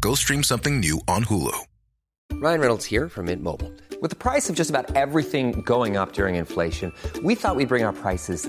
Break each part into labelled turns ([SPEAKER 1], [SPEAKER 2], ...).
[SPEAKER 1] Go stream something new on Hulu.
[SPEAKER 2] Ryan Reynolds here from Mint Mobile. With the price of just about everything going up during inflation, we thought we'd bring our prices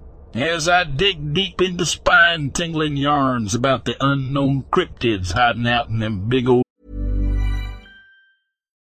[SPEAKER 3] As I dig deep into spine-tingling yarns about the unknown cryptids hiding out in them big old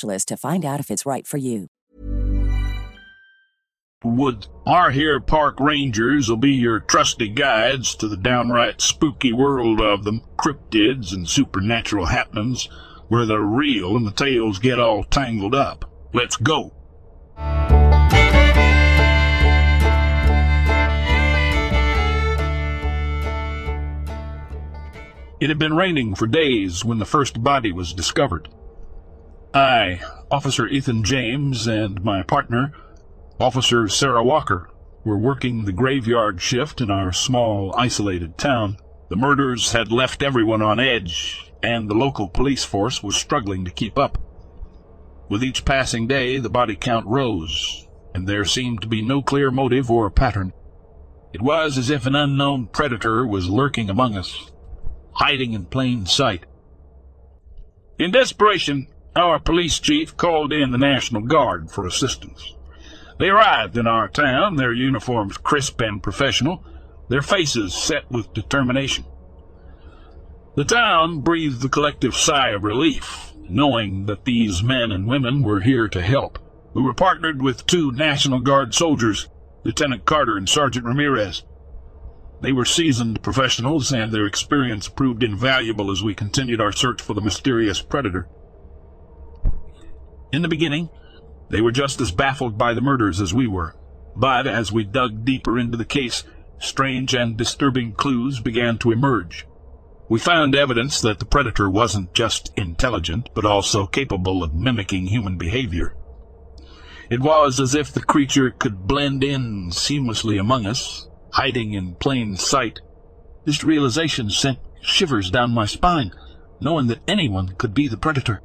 [SPEAKER 4] to find out if it's right for you.
[SPEAKER 3] wood. Our here park rangers will be your trusty guides to the downright spooky world of them cryptids and supernatural happenings where the real and the tales get all tangled up. Let's go. It had been raining for days when the first body was discovered. I, Officer Ethan James, and my partner, Officer Sarah Walker, were working the graveyard shift in our small, isolated town. The murders had left everyone on edge, and the local police force was struggling to keep up. With each passing day, the body count rose, and there seemed to be no clear motive or pattern. It was as if an unknown predator was lurking among us, hiding in plain sight. In desperation, our police chief called in the National Guard for assistance. They arrived in our town, their uniforms crisp and professional, their faces set with determination. The town breathed a collective sigh of relief, knowing that these men and women were here to help. We were partnered with two National Guard soldiers, Lieutenant Carter and Sergeant Ramirez. They were seasoned professionals, and their experience proved invaluable as we continued our search for the mysterious predator. In the beginning, they were just as baffled by the murders as we were. But as we dug deeper into the case, strange and disturbing clues began to emerge. We found evidence that the predator wasn't just intelligent, but also capable of mimicking human behavior. It was as if the creature could blend in seamlessly among us, hiding in plain sight. This realization sent shivers down my spine, knowing that anyone could be the predator.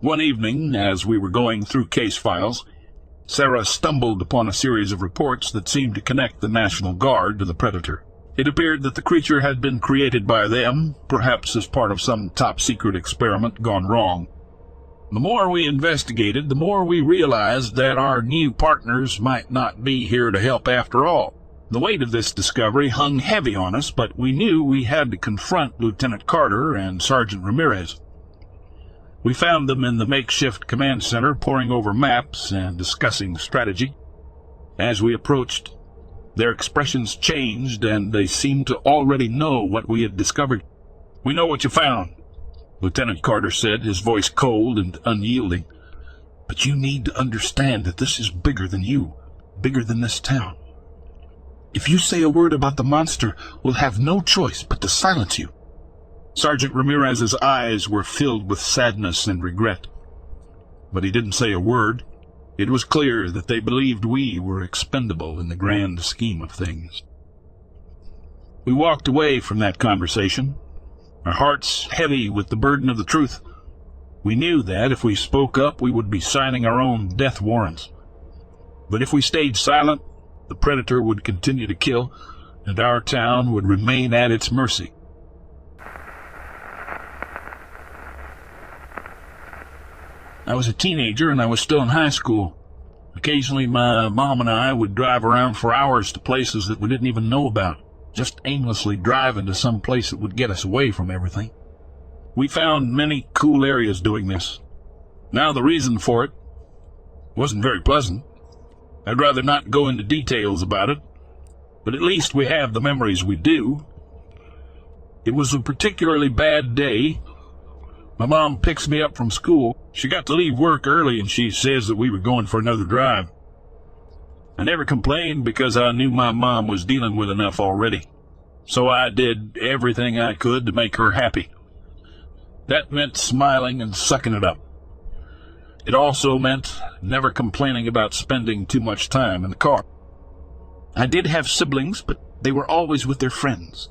[SPEAKER 3] One evening, as we were going through case files, Sarah stumbled upon a series of reports that seemed to connect the National Guard to the predator. It appeared that the creature had been created by them, perhaps as part of some top-secret experiment gone wrong. The more we investigated, the more we realized that our new partners might not be here to help after all. The weight of this discovery hung heavy on us, but we knew we had to confront Lieutenant Carter and Sergeant Ramirez. We found them in the makeshift command center poring over maps and discussing strategy. As we approached, their expressions changed and they seemed to already know what we had discovered. We know what you found, Lieutenant Carter said, his voice cold and unyielding. But you need to understand that this is bigger than you, bigger than this town. If you say a word about the monster, we'll have no choice but to silence you. Sergeant Ramirez's eyes were filled with sadness and regret. But he didn't say a word. It was clear that they believed we were expendable in the grand scheme of things. We walked away from that conversation, our hearts heavy with the burden of the truth. We knew that if we spoke up, we would be signing our own death warrants. But if we stayed silent, the predator would continue to kill, and our town would remain at its mercy. I was a teenager and I was still in high school. Occasionally, my uh, mom and I would drive around for hours to places that we didn't even know about, just aimlessly driving to some place that would get us away from everything. We found many cool areas doing this. Now, the reason for it wasn't very pleasant. I'd rather not go into details about it, but at least we have the memories we do. It was a particularly bad day my mom picks me up from school. She got to leave work early and she says that we were going for another drive. I never complained because I knew my mom was dealing with enough already. So I did everything I could to make her happy. That meant smiling and sucking it up. It also meant never complaining about spending too much time in the car. I did have siblings, but they were always with their friends.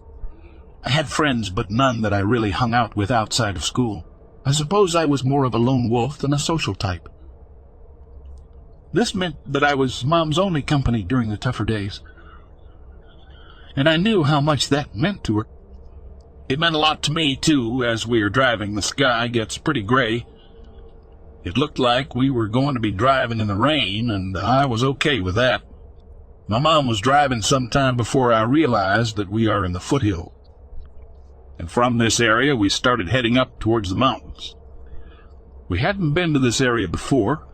[SPEAKER 3] I had friends, but none that I really hung out with outside of school. I suppose I was more of a lone wolf than a social type. This meant that I was Mom's only company during the tougher days. And I knew how much that meant to her. It meant a lot to me, too, as we were driving. The sky gets pretty gray. It looked like we were going to be driving in the rain, and I was okay with that. My mom was driving some time before I realized that we are in the foothill and from this area we started heading up towards the mountains. We hadn't been to this area before.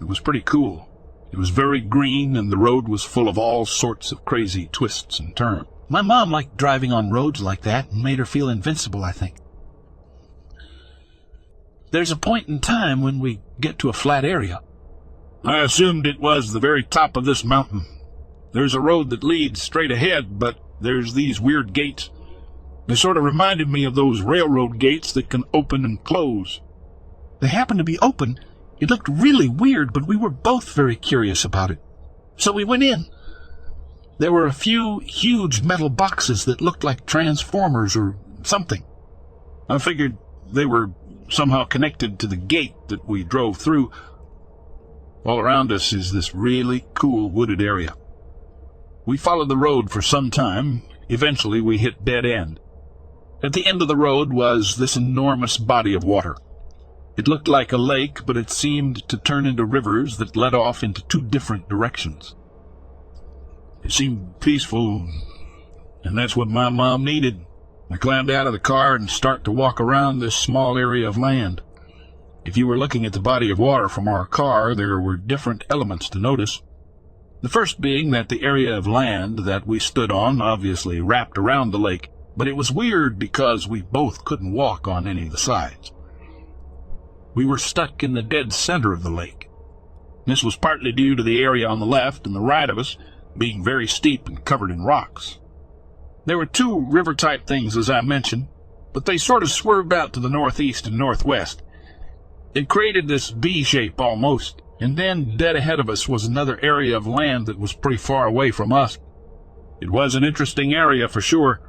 [SPEAKER 3] It was pretty cool. It was very green, and the road was full of all sorts of crazy twists and turns. My mom liked driving on roads like that and made her feel invincible, I think. There's a point in time when we get to a flat area. I assumed it was the very top of this mountain. There's a road that leads straight ahead, but there's these weird gates. They sort of reminded me of those railroad gates that can open and close. They happened to be open. It looked really weird, but we were both very curious about it. So we went in. There were a few huge metal boxes that looked like transformers or something. I figured they were somehow connected to the gate that we drove through. All around us is this really cool wooded area. We followed the road for some time. Eventually, we hit dead end. At the end of the road was this enormous body of water. It looked like a lake, but it seemed to turn into rivers that led off into two different directions. It seemed peaceful, and that's what my mom needed. I climbed out of the car and started to walk around this small area of land. If you were looking at the body of water from our car, there were different elements to notice. The first being that the area of land that we stood on obviously wrapped around the lake, but it was weird because we both couldn't walk on any of the sides. We were stuck in the dead center of the lake. This was partly due to the area on the left and the right of us being very steep and covered in rocks. There were two river type things, as I mentioned, but they sort of swerved out to the northeast and northwest. It created this V shape almost, and then dead ahead of us was another area of land that was pretty far away from us. It was an interesting area for sure.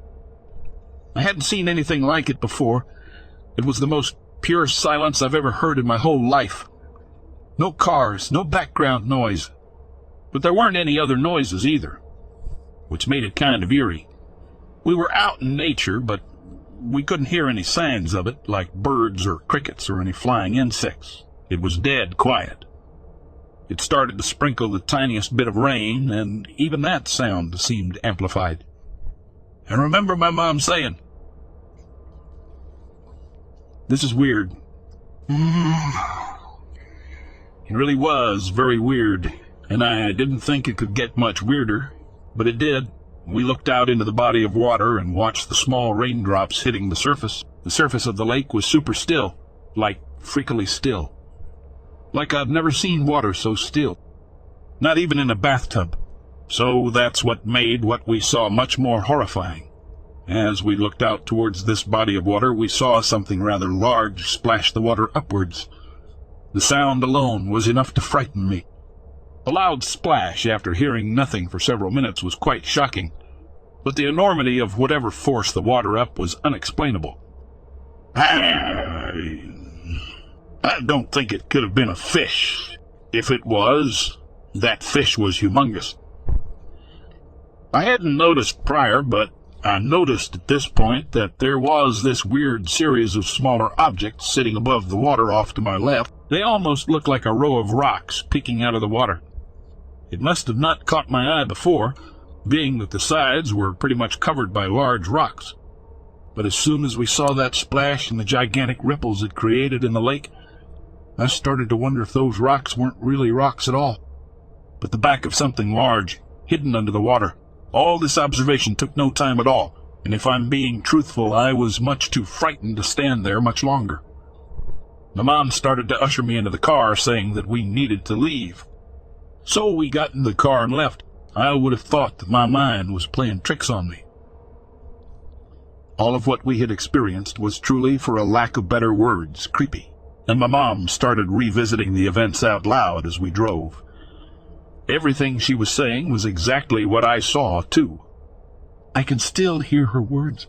[SPEAKER 3] I hadn't seen anything like it before. It was the most pure silence I've ever heard in my whole life. No cars, no background noise. But there weren't any other noises either, which made it kind of eerie. We were out in nature, but we couldn't hear any signs of it, like birds or crickets or any flying insects. It was dead quiet. It started to sprinkle the tiniest bit of rain, and even that sound seemed amplified. I remember my mom saying, This is weird. Mm. It really was very weird, and I didn't think it could get much weirder, but it did. We looked out into the body of water and watched the small raindrops hitting the surface. The surface of the lake was super still, like freakily still. Like I've never seen water so still. Not even in a bathtub. So that's what made what we saw much more horrifying. As we looked out towards this body of water, we saw something rather large splash the water upwards. The sound alone was enough to frighten me. A loud splash after hearing nothing for several minutes was quite shocking, but the enormity of whatever forced the water up was unexplainable. I, I don't think it could have been a fish. If it was, that fish was humongous. I hadn't noticed prior, but I noticed at this point that there was this weird series of smaller objects sitting above the water off to my left. They almost looked like a row of rocks peeking out of the water. It must have not caught my eye before, being that the sides were pretty much covered by large rocks. But as soon as we saw that splash and the gigantic ripples it created in the lake, I started to wonder if those rocks weren't really rocks at all, but the back of something large, hidden under the water. All this observation took no time at all, and if I'm being truthful, I was much too frightened to stand there much longer. My mom started to usher me into the car, saying that we needed to leave. So we got in the car and left. I would have thought that my mind was playing tricks on me. All of what we had experienced was truly, for a lack of better words, creepy, and my mom started revisiting the events out loud as we drove. Everything she was saying was exactly what I saw, too. I can still hear her words.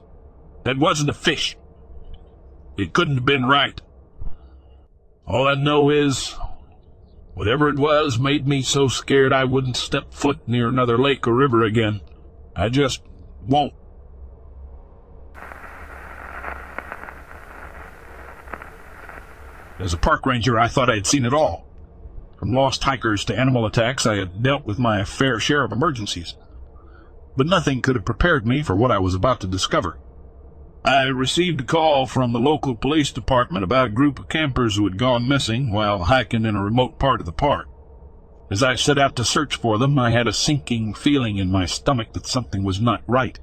[SPEAKER 3] That wasn't a fish. It couldn't have been right. All I know is, whatever it was made me so scared I wouldn't step foot near another lake or river again. I just won't. As a park ranger, I thought I had seen it all. From lost hikers to animal attacks, I had dealt with my fair share of emergencies. But nothing could have prepared me for what I was about to discover. I received a call from the local police department about a group of campers who had gone missing while hiking in a remote part of the park. As I set out to search for them, I had a sinking feeling in my stomach that something was not right.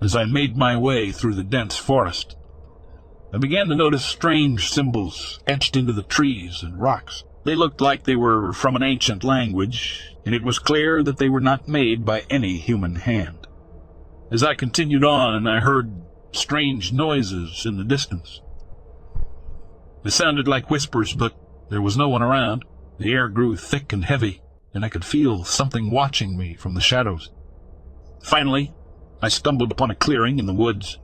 [SPEAKER 3] As I made my way through the dense forest, I began to notice strange symbols etched into the trees and rocks. They looked like they were from an ancient language, and it was clear that they were not made by any human hand. As I continued on, I heard strange noises in the distance. They sounded like whispers, but there was no one around. The air grew thick and heavy, and I could feel something watching me from the shadows. Finally, I stumbled upon a clearing in the woods.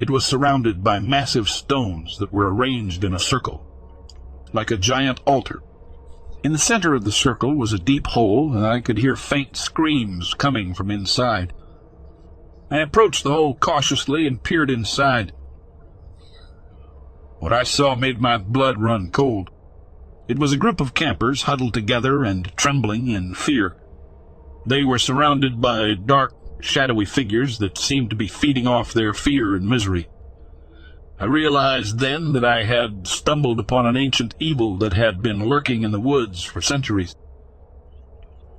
[SPEAKER 3] It was surrounded by massive stones that were arranged in a circle, like a giant altar. In the center of the circle was a deep hole, and I could hear faint screams coming from inside. I approached the hole cautiously and peered inside. What I saw made my blood run cold. It was a group of campers huddled together and trembling in fear. They were surrounded by dark, shadowy figures that seemed to be feeding off their fear and misery. I realized then that I had stumbled upon an ancient evil that had been lurking in the woods for centuries.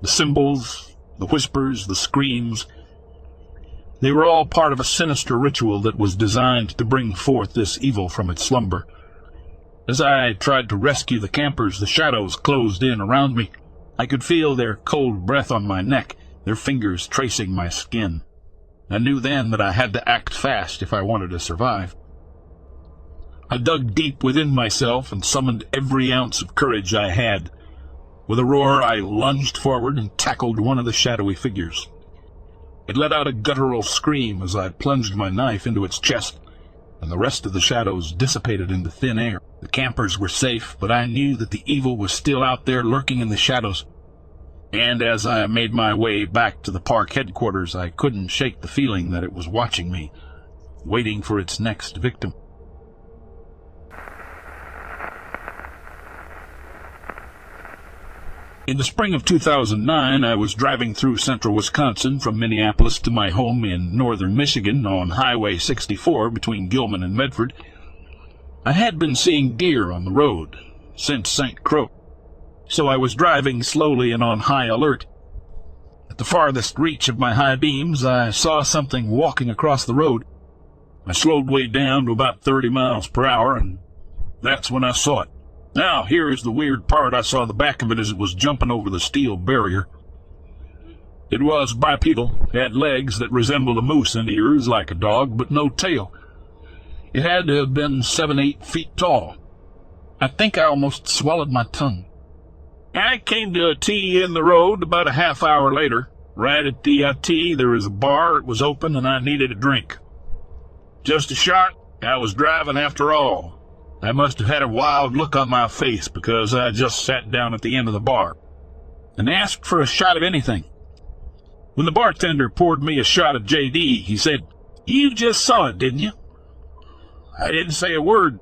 [SPEAKER 3] The symbols, the whispers, the screams, they were all part of a sinister ritual that was designed to bring forth this evil from its slumber. As I tried to rescue the campers, the shadows closed in around me. I could feel their cold breath on my neck, their fingers tracing my skin. I knew then that I had to act fast if I wanted to survive. I dug deep within myself and summoned every ounce of courage I had. With a roar, I lunged forward and tackled one of the shadowy figures. It let out a guttural scream as I plunged my knife into its chest, and the rest of the shadows dissipated into thin air. The campers were safe, but I knew that the evil was still out there lurking in the shadows. And as I made my way back to the park headquarters, I couldn't shake the feeling that it was watching me, waiting for its next victim. In the spring of 2009, I was driving through central Wisconsin from Minneapolis to my home in northern Michigan on Highway 64 between Gilman and Medford. I had been seeing deer on the road since St. Croix, so I was driving slowly and on high alert. At the farthest reach of my high beams, I saw something walking across the road. I slowed way down to about 30 miles per hour, and that's when I saw it. Now, here is the weird part. I saw the back of it as it was jumping over the steel barrier. It was bipedal, had legs that resembled a moose and ears like a dog, but no tail. It had to have been seven, eight feet tall. I think I almost swallowed my tongue. I came to a T in the road about a half hour later. Right at the uh, T, there was a bar. It was open, and I needed a drink. Just a shot. I was driving after all. I must have had a wild look on my face because I just sat down at the end of the bar and asked for a shot of anything. When the bartender poured me a shot of JD, he said, You just saw it, didn't you? I didn't say a word.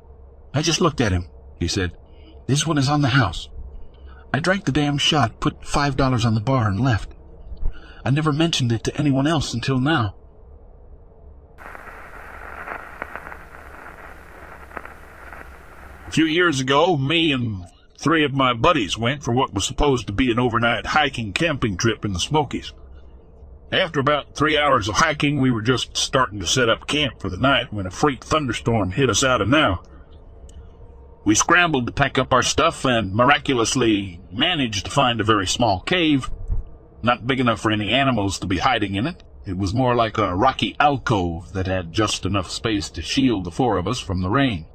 [SPEAKER 3] I just looked at him. He said, This one is on the house. I drank the damn shot, put five dollars on the bar, and left. I never mentioned it to anyone else until now. A few years ago, me and three of my buddies went for what was supposed to be an overnight hiking camping trip in the Smokies. After about three hours of hiking, we were just starting to set up camp for the night when a freak thunderstorm hit us out of now. We scrambled to pack up our stuff and miraculously managed to find a very small cave, not big enough for any animals to be hiding in it. It was more like a rocky alcove that had just enough space to shield the four of us from the rain.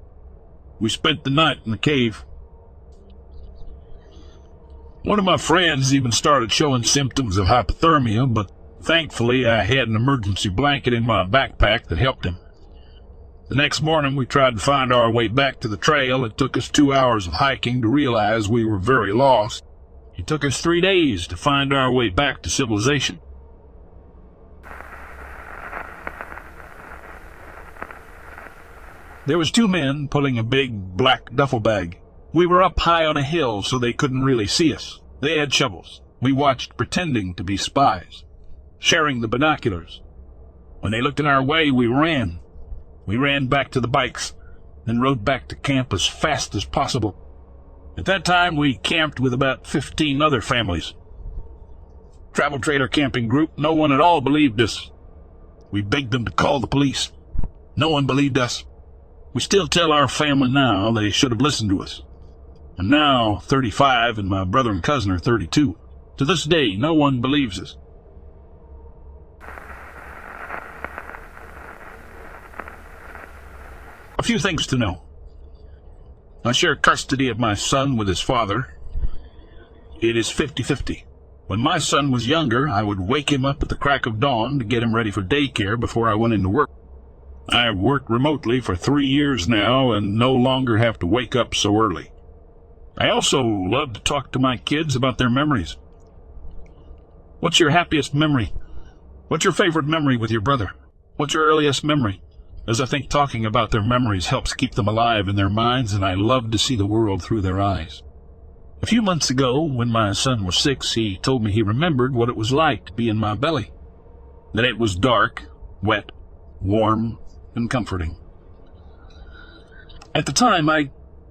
[SPEAKER 3] We spent the night in the cave. One of my friends even started showing symptoms of hypothermia, but thankfully I had an emergency blanket in my backpack that helped him. The next morning we tried to find our way back to the trail. It took us two hours of hiking to realize we were very lost. It took us three days to find our way back to civilization. There was two men pulling a big black duffel bag. We were up high on a hill, so they couldn't really see us. They had shovels. We watched pretending to be spies, sharing the binoculars. When they looked in our way, we ran. We ran back to the bikes, then rode back to camp as fast as possible. At that time, we camped with about 15 other families. Travel Trailer Camping Group, no one at all believed us. We begged them to call the police. No one believed us. We still tell our family now they should have listened to us. I'm now 35 and my brother and cousin are 32. To this day, no one believes us. A few things to know. I share custody of my son with his father. It is 50-50. When my son was younger, I would wake him up at the crack of dawn to get him ready for daycare before I went into work. I've worked remotely for three years now and no longer have to wake up so early. I also love to talk to my kids about their memories. What's your happiest memory? What's your favorite memory with your brother? What's your earliest memory? As I think talking about their memories helps keep them alive in their minds, and I love to see the world through their eyes. A few months ago, when my son was six, he told me he remembered what it was like to be in my belly. That it was dark, wet, warm, and comforting. At the time, I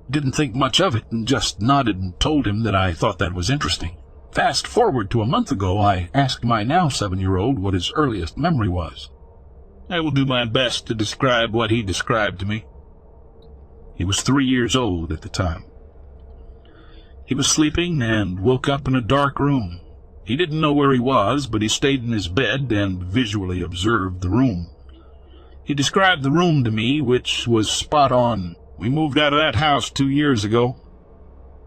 [SPEAKER 3] didn't think much of it and just nodded and told him that I thought that was interesting. Fast forward to a month ago, I asked my now seven year old what his earliest memory was. I will do my best to describe what he described to me. He was three years old at the time. He was sleeping and woke up in a dark room. He didn't know where he was, but he stayed in his bed and visually observed the room. He described the room to me, which was spot on. We moved out of that house two years ago.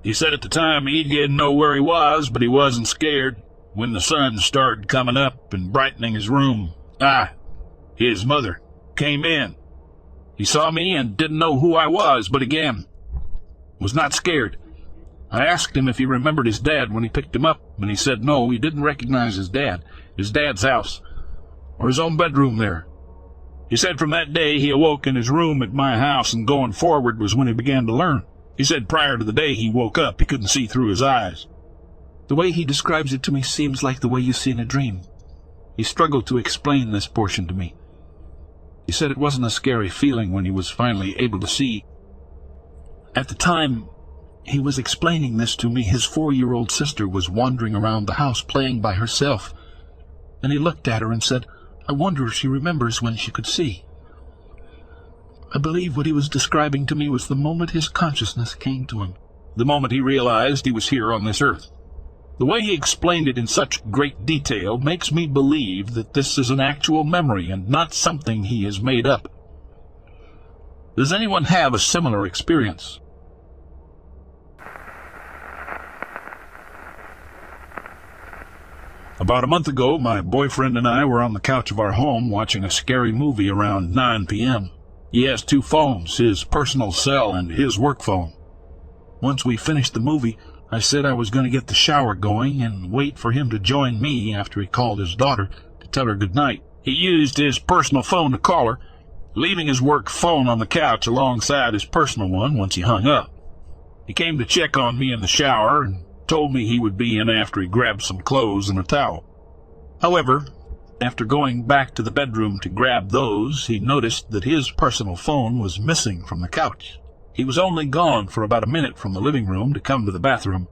[SPEAKER 3] He said at the time he didn't know where he was, but he wasn't scared. When the sun started coming up and brightening his room, Ah, his mother, came in. He saw me and didn't know who I was, but again, was not scared. I asked him if he remembered his dad when he picked him up, and he said no, he didn't recognize his dad, his dad's house, or his own bedroom there. He said from that day he awoke in his room at my house, and going forward was when he began to learn. He said prior to the day he woke up, he couldn't see through his eyes. The way he describes it to me seems like the way you see in a dream. He struggled to explain this portion to me. He said it wasn't a scary feeling when he was finally able to see. At the time he was explaining this to me, his four-year-old sister was wandering around the house playing by herself, and he looked at her and said, I wonder if she remembers when she could see. I believe what he was describing to me was the moment his consciousness came to him, the moment he realized he was here on this earth. The way he explained it in such great detail makes me believe that this is an actual memory and not something he has made up. Does anyone have a similar experience? About a month ago, my boyfriend and I were on the couch of our home watching a scary movie around 9 p.m. He has two phones, his personal cell and his work phone. Once we finished the movie, I said I was going to get the shower going and wait for him to join me after he called his daughter to tell her good night. He used his personal phone to call her, leaving his work phone on the couch alongside his personal one once he hung up. He came to check on me in the shower and told me he would be in after he grabbed some clothes and a towel. However, after going back to the bedroom to grab those, he noticed that his personal phone was missing from the couch. He was only gone for about a minute from the living room to come to the bathroom.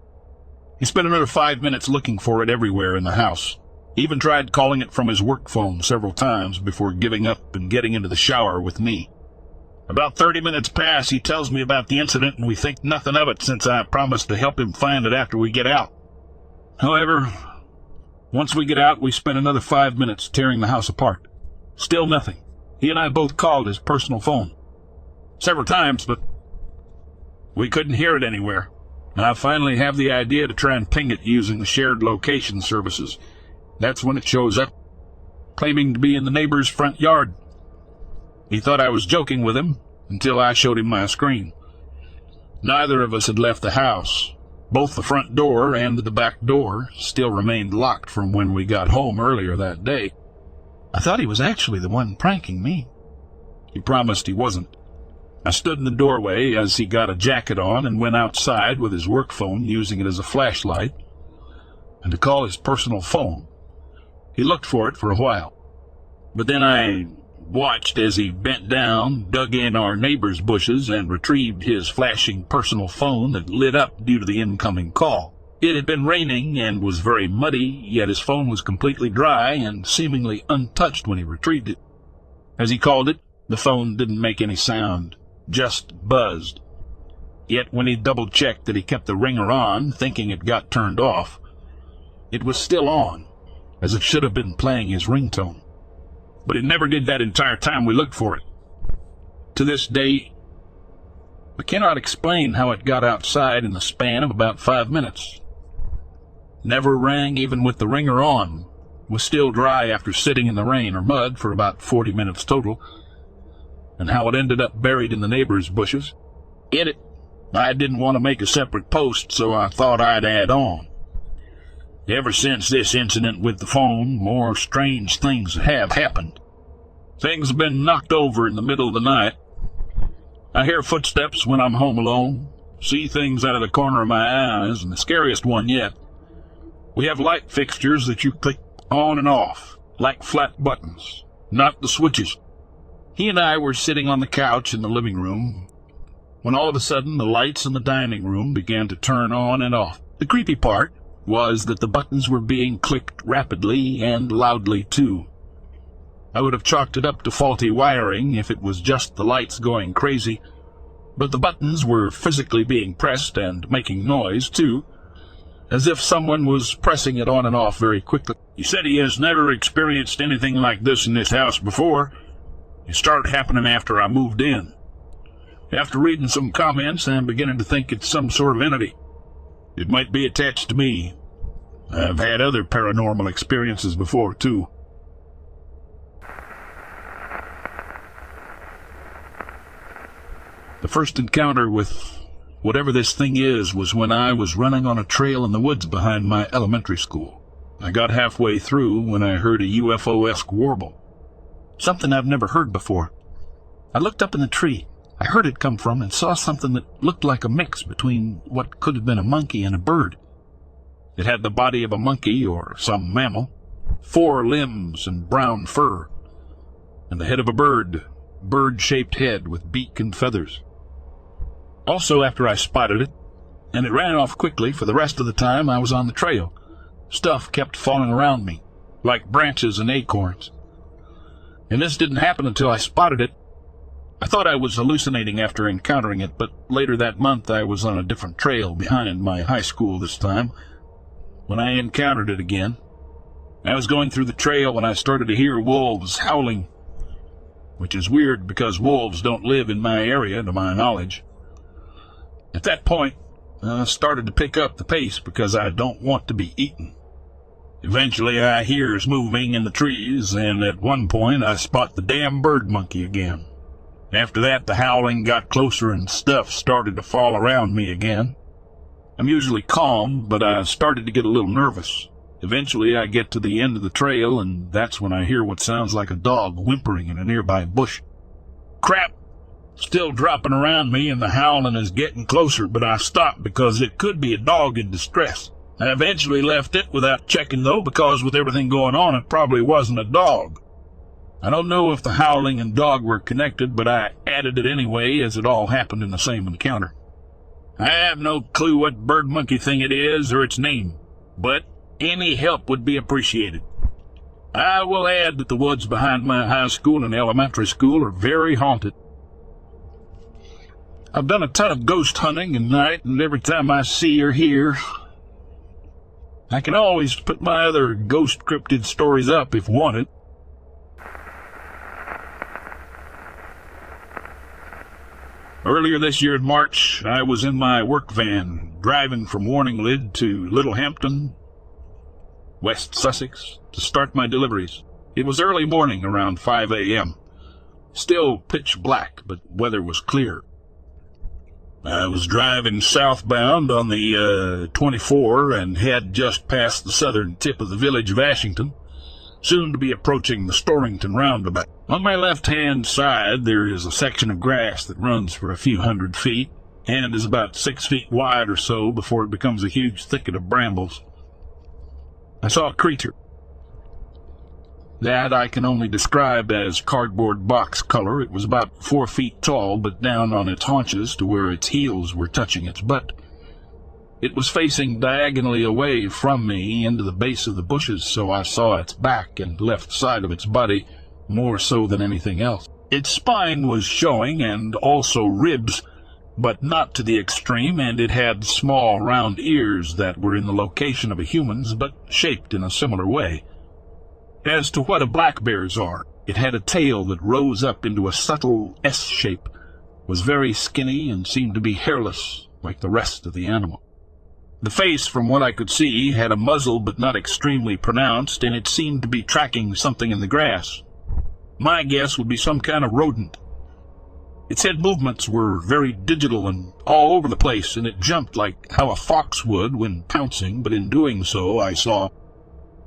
[SPEAKER 3] He spent another five minutes looking for it everywhere in the house. He even tried calling it from his work phone several times before giving up and getting into the shower with me. About 30 minutes pass, he tells me about the incident, and we think nothing of it since I promised to help him find it after we get out. However, once we get out, we spend another five minutes tearing the house apart. Still nothing. He and I both called his personal phone. Several times, but we couldn't hear it anywhere. I finally have the idea to try and ping it using the shared location services. That's when it shows up, claiming to be in the neighbor's front yard. He thought I was joking with him until I showed him my screen. Neither of us had left the house. Both the front door and the back door still remained locked from when we got home earlier that day. I thought he was actually the one pranking me. He promised he wasn't. I stood in the doorway as he got a jacket on and went outside with his work phone, using it as a flashlight, and to call his personal phone. He looked for it for a while. But then I watched as he bent down, dug in our neighbor's bushes, and retrieved his flashing personal phone that lit up due to the incoming call. It had been raining and was very muddy, yet his phone was completely dry and seemingly untouched when he retrieved it. As he called it, the phone didn't make any sound, just buzzed. Yet when he double-checked that he kept the ringer on, thinking it got turned off, it was still on, as it should have been playing his ringtone but it never did that entire time we looked for it. To this day, we cannot explain how it got outside in the span of about five minutes. Never rang even with the ringer on, was still dry after sitting in the rain or mud for about 40 minutes total, and how it ended up buried in the neighbor's bushes. Get it? I didn't want to make a separate post, so I thought I'd add on. Ever since this incident with the phone, more strange things have happened. Things have been knocked over in the middle of the night. I hear footsteps when I'm home alone, see things out of the corner of my eyes, and the scariest one yet, we have light fixtures that you click on and off, like flat buttons, not the switches. He and I were sitting on the couch in the living room when all of a sudden the lights in the dining room began to turn on and off. The creepy part was that the buttons were being clicked rapidly and loudly too. I would have chalked it up to faulty wiring if it was just the lights going crazy, but the buttons were physically being pressed and making noise too, as if someone was pressing it on and off very quickly. He said he has never experienced anything like this in this house before. It started happening after I moved in. After reading some comments, I'm beginning to think it's some sort of entity. It might be attached to me. I've had other paranormal experiences before, too. The first encounter with whatever this thing is was when I was running on a trail in the woods behind my elementary school. I got halfway through when I heard a UFO-esque warble. Something I've never heard before. I looked up in the tree I heard it come from and saw something that looked like a mix between what could have been a monkey and a bird. It had the body of a monkey or some mammal, four limbs and brown fur, and the head of a bird, bird-shaped head with beak and feathers. Also, after I spotted it, and it ran off quickly for the rest of the time I was on the trail, stuff kept falling around me, like branches and acorns. And this didn't happen until I spotted it I thought I was hallucinating after encountering it, but later that month I was on a different trail behind my high school this time when I encountered it again. I was going through the trail when I started to hear wolves howling, which is weird because wolves don't live in my area to my knowledge. At that point, I started to pick up the pace because I don't want to be eaten. Eventually I hears moving in the trees, and at one point I spot the damn bird monkey again. After that, the howling got closer and stuff started to fall around me again. I'm usually calm, but I started to get a little nervous. Eventually, I get to the end of the trail, and that's when I hear what sounds like a dog whimpering in a nearby bush. Crap! Still dropping around me, and the howling is getting closer, but I stop because it could be a dog in distress. I eventually left it without checking, though, because with everything going on, it probably wasn't a dog. I don't know if the howling and dog were connected, but I added it anyway as it all happened in the same encounter. I have no clue what bird monkey thing it is or its name, but any help would be appreciated. I will add that the woods behind my high school and elementary school are very haunted. I've done a ton of ghost hunting at night, and every time I see or hear, I can always put my other ghost cryptid stories up if wanted. Earlier this year in March, I was in my work van driving from Warninglid to Littlehampton, West Sussex, to start my deliveries. It was early morning, around 5 a.m. Still pitch black, but weather was clear. I was driving southbound on the uh, 24 and had just passed the southern tip of the village of Ashington soon to be approaching the Storrington roundabout. On my left-hand side, there is a section of grass that runs for a few hundred feet and is about six feet wide or so before it becomes a huge thicket of brambles. I saw a creature. That I can only describe as cardboard box color. It was about four feet tall, but down on its haunches to where its heels were touching its butt. It was facing diagonally away from me into the base of the bushes, so I saw its back and left side of its body more so than anything else. Its spine was showing, and also ribs, but not to the extreme, and it had small round ears that were in the location of a human's, but shaped in a similar way. As to what a black bear's are, it had a tail that rose up into a subtle S shape, was very skinny, and seemed to be hairless, like the rest of the animal. The face, from what I could see, had a muzzle but not extremely pronounced, and it seemed to be tracking something in the grass. My guess would be some kind of rodent. Its head movements were very digital and all over the place, and it jumped like how a fox would when pouncing, but in doing so I saw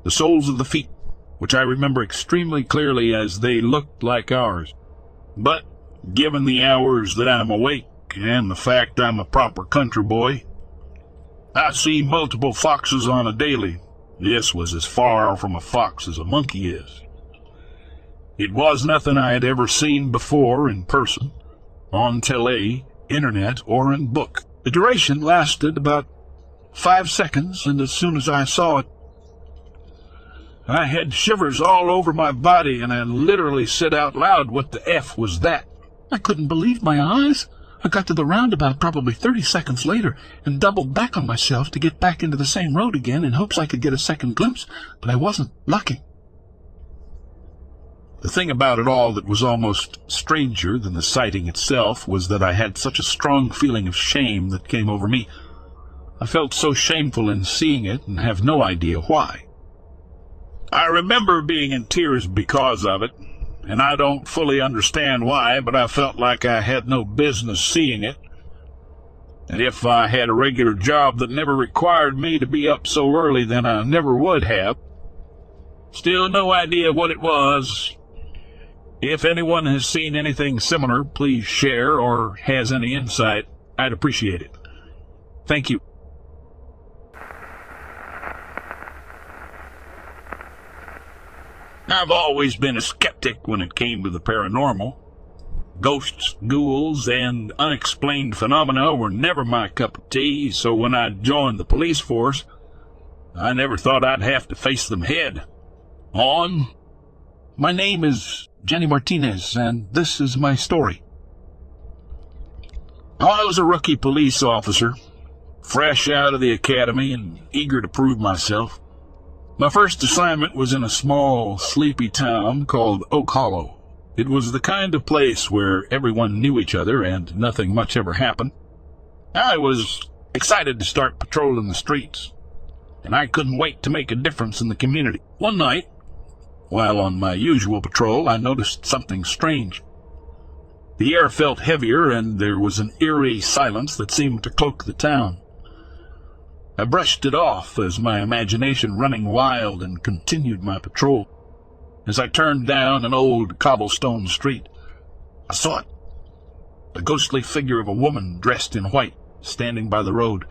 [SPEAKER 3] the soles of the feet, which I remember extremely clearly as they looked like ours. But, given the hours that I'm awake, and the fact I'm a proper country boy, I see multiple foxes on a daily. This was as far from a fox as a monkey is. It was nothing I had ever seen before in person, on tele, internet, or in book. The duration lasted about five seconds, and as soon as I saw it, I had shivers all over my body, and I literally said out loud, What the F was that? I couldn't believe my eyes. I got to the roundabout probably 30 seconds later and doubled back on myself to get back into the same road again in hopes I could get a second glimpse, but I wasn't lucky. The thing about it all that was almost stranger than the sighting itself was that I had such a strong feeling of shame that came over me. I felt so shameful in seeing it and have no idea why. I remember being in tears because of it, and I don't fully understand why, but I felt like I had no business seeing it. And if I had a regular job that never required me to be up so early, then I never would have. Still no idea what it was, if anyone has seen anything similar, please share or has any insight. I'd appreciate it. Thank you. I've always been a skeptic when it came to the paranormal. Ghosts, ghouls, and unexplained phenomena were never my cup of tea, so when I joined the police force, I never thought I'd have to face them head on. My name is Jenny Martinez, and this is my story. I was a rookie police officer, fresh out of the academy and eager to prove myself. My first assignment was in a small, sleepy town called Oak Hollow. It was the kind of place where everyone knew each other and nothing much ever happened. I was excited to start patrolling the streets, and I couldn't wait to make a difference in the community. One night, while on my usual patrol, I noticed something strange. The air felt heavier, and there was an eerie silence that seemed to cloak the town. I brushed it off as my imagination running wild and continued my patrol. As I turned down an old cobblestone street, I saw it. The ghostly figure of a woman dressed in white, standing by the road.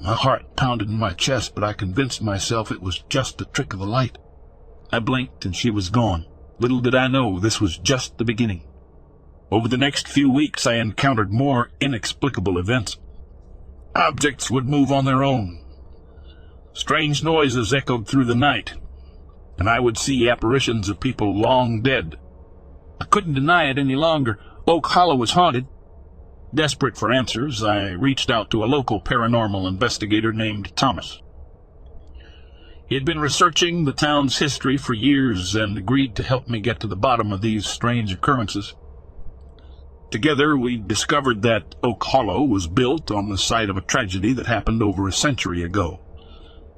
[SPEAKER 3] My heart pounded in my chest, but I convinced myself it was just a trick of the light. I blinked and she was gone. Little did I know this was just the beginning. Over the next few weeks, I encountered more inexplicable events. Objects would move on their own. Strange noises echoed through the night, and I would see apparitions of people long dead. I couldn't deny it any longer. Oak Hollow was haunted. Desperate for answers, I reached out to a local paranormal investigator named Thomas. He had been researching the town's history for years and agreed to help me get to the bottom of these strange occurrences. Together, we discovered that Oak Hollow was built on the site of a tragedy that happened over a century ago.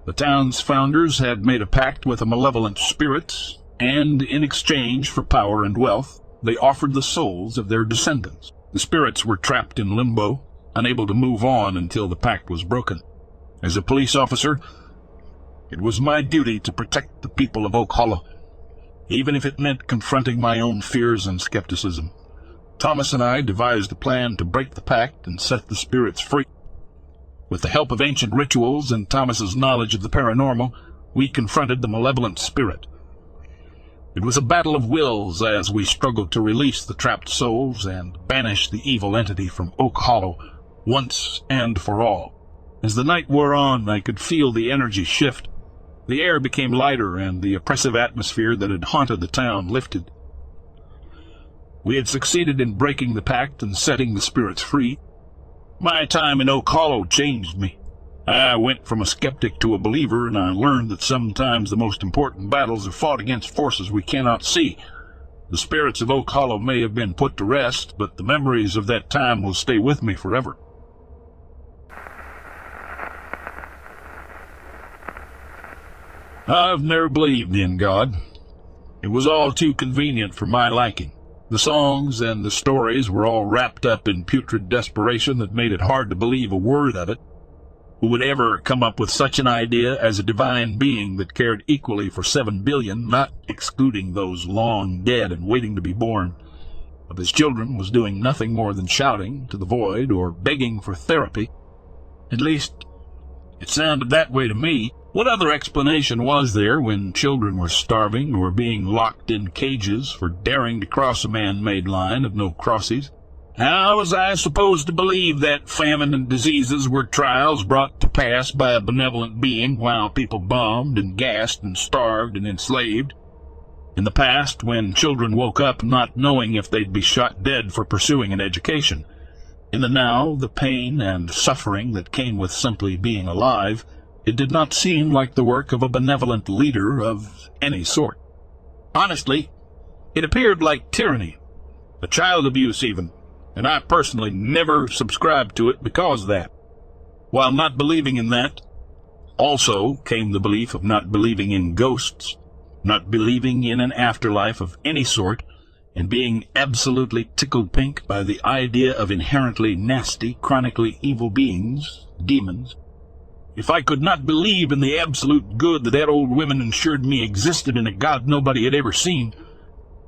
[SPEAKER 3] The town's founders had made a pact with a malevolent spirit, and in exchange for power and wealth, they offered the souls of their descendants. The spirits were trapped in limbo, unable to move on until the pact was broken. As a police officer, it was my duty to protect the people of Oak Hollow, even if it meant confronting my own fears and skepticism. Thomas and I devised a plan to break the pact and set the spirits free. With the help of ancient rituals and Thomas's knowledge of the paranormal, we confronted the malevolent spirit. It was a battle of wills as we struggled to release the trapped souls and banish the evil entity from Oak Hollow once and for all. As the night wore on, I could feel the energy shift. The air became lighter, and the oppressive atmosphere that had haunted the town lifted. We had succeeded in breaking the pact and setting the spirits free. My time in Oak Hollow changed me. I went from a skeptic to a believer, and I learned that sometimes the most important battles are fought against forces we cannot see. The spirits of Oak Hollow may have been put to rest, but the memories of that time will stay with me forever. I've never believed in God. It was all too convenient for my liking. The songs and the stories were all wrapped up in putrid desperation that made it hard to believe a word of it. Who would ever come up with such an idea as a divine being that cared equally for seven billion, not excluding those long dead and waiting to be born, of his children was doing nothing more than shouting to the void or begging for therapy? At least, it sounded that way to me. What other explanation was there when children were starving or being locked in cages for daring to cross a man-made line of no crossies? How was I supposed to believe that famine and diseases were trials brought to pass by a benevolent being while people bombed and gassed and starved and enslaved? In the past, when children woke up not knowing if they'd be shot dead for pursuing an education. In the now, the pain and suffering that came with simply being alive, it did not seem like the work of a benevolent leader of any sort. Honestly, it appeared like tyranny, a child abuse even, and I personally never subscribed to it because of that. While not believing in that, also came the belief of not believing in ghosts, not believing in an afterlife of any sort, and being absolutely tickled pink by the idea of inherently nasty, chronically evil beings, demons. If I could not believe in the absolute good that that old woman assured me existed in a God nobody had ever seen,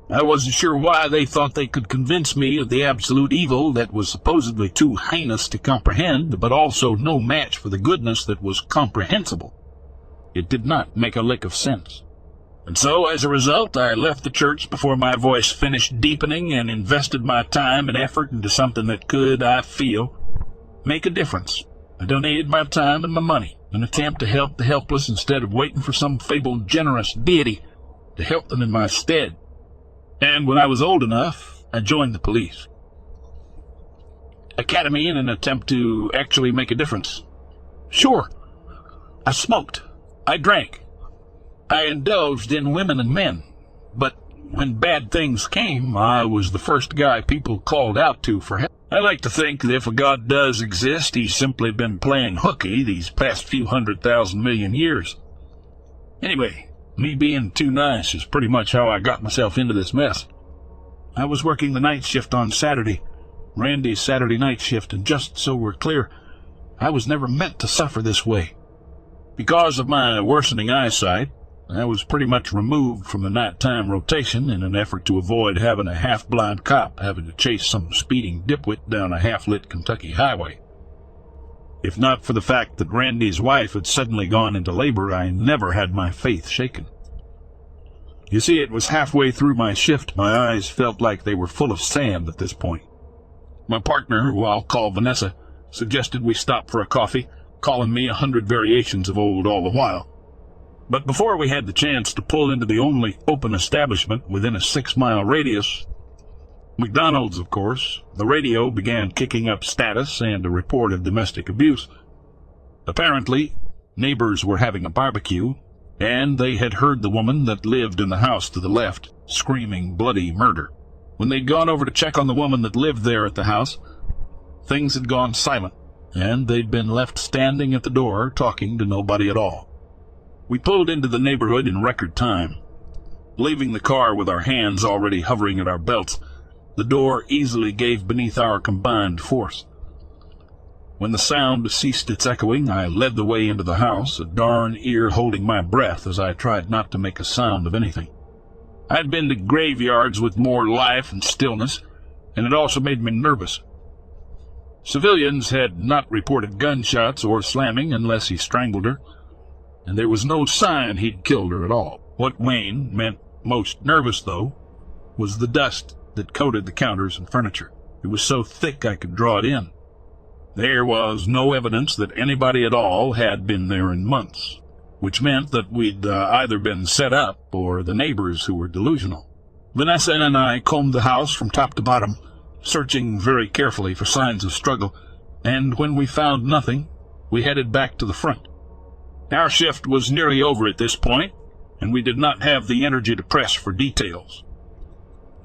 [SPEAKER 3] I wasn't sure why they thought they could convince me of the absolute evil that was supposedly too heinous to comprehend, but also no match for the goodness that was comprehensible. It did not make a lick of sense. And so, as a result, I left the church before my voice finished deepening and invested my time and effort into something that could, I feel, make a difference. I donated my time and my money, an attempt to help the helpless instead of waiting for some fabled generous deity to help them in my stead. And when I was old enough, I joined the police. Academy in an attempt to actually make a difference. Sure, I smoked. I drank. I indulged in women and men. But when bad things came, I was the first guy people called out to for help. I like to think that if a God does exist, he's simply been playing hooky these past few hundred thousand million years. Anyway, me being too nice is pretty much how I got myself into this mess. I was working the night shift on Saturday, Randy's Saturday night shift, and just so we're clear, I was never meant to suffer this way. Because of my worsening eyesight, I was pretty much removed from the nighttime rotation in an effort to avoid having a half-blind cop having to chase some speeding dipwit down a half-lit Kentucky highway. If not for the fact that Randy's wife had suddenly gone into labor, I never had my faith shaken. You see, it was halfway through my shift my eyes felt like they were full of sand at this point. My partner, who I'll call Vanessa, suggested we stop for a coffee, calling me a hundred variations of old all the while. But before we had the chance to pull into the only open establishment within a six-mile radius, McDonald's, of course, the radio began kicking up status and a report of domestic abuse. Apparently, neighbors were having a barbecue, and they had heard the woman that lived in the house to the left screaming bloody murder. When they'd gone over to check on the woman that lived there at the house, things had gone silent, and they'd been left standing at the door talking to nobody at all. We pulled into the neighborhood in record time, leaving the car with our hands already hovering at our belts the door easily gave beneath our combined force. When the sound ceased its echoing, I led the way into the house, a darn ear holding my breath as I tried not to make a sound of anything. I'd been to graveyards with more life and stillness, and it also made me nervous. Civilians had not reported gunshots or slamming unless he strangled her, and there was no sign he'd killed her at all. What Wayne meant most nervous, though, was the dust that coated the counters and furniture. It was so thick I could draw it in. There was no evidence that anybody at all had been there in months, which meant that we'd uh, either been set up or the neighbors who were delusional. Vanessa and I combed the house from top to bottom, searching very carefully for signs of struggle, and when we found nothing, we headed back to the front. Our shift was nearly over at this point, and we did not have the energy to press for details.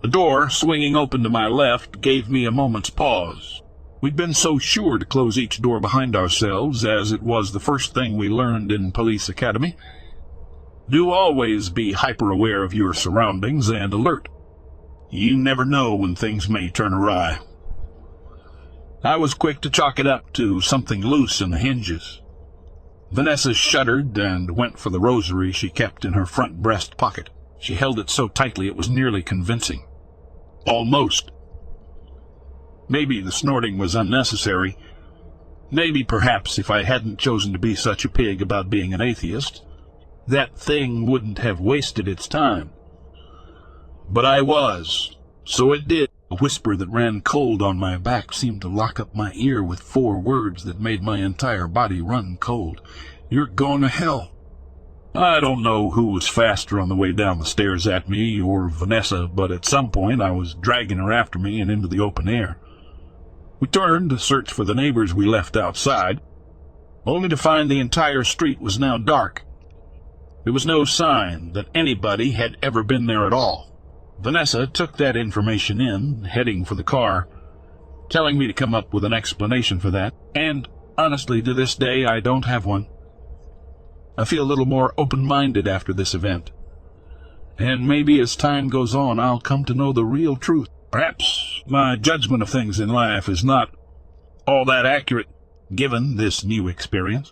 [SPEAKER 3] The door, swinging open to my left, gave me a moment's pause. We'd been so sure to close each door behind ourselves, as it was the first thing we learned in Police Academy. Do always be hyper-aware of your surroundings and alert. You never know when things may turn awry. I was quick to chalk it up to something loose in the hinges. Vanessa shuddered and went for the rosary she kept in her front breast pocket. She held it so tightly it was nearly convincing. Almost. Maybe the snorting was unnecessary. Maybe, perhaps, if I hadn't chosen to be such a pig about being an atheist, that thing wouldn't have wasted its time. But I was, so it did. A whisper that ran cold on my back seemed to lock up my ear with four words that made my entire body run cold. You're going to hell. I don't know who was faster on the way down the stairs at me or Vanessa, but at some point I was dragging her after me and into the open air. We turned to search for the neighbors we left outside, only to find the entire street was now dark. There was no sign that anybody had ever been there at all. Vanessa took that information in, heading for the car, telling me to come up with an explanation for that, and honestly, to this day, I don't have one. I feel a little more open-minded after this event. And maybe as time goes on, I'll come to know the real truth. Perhaps my judgment of things in life is not all that accurate, given this new experience.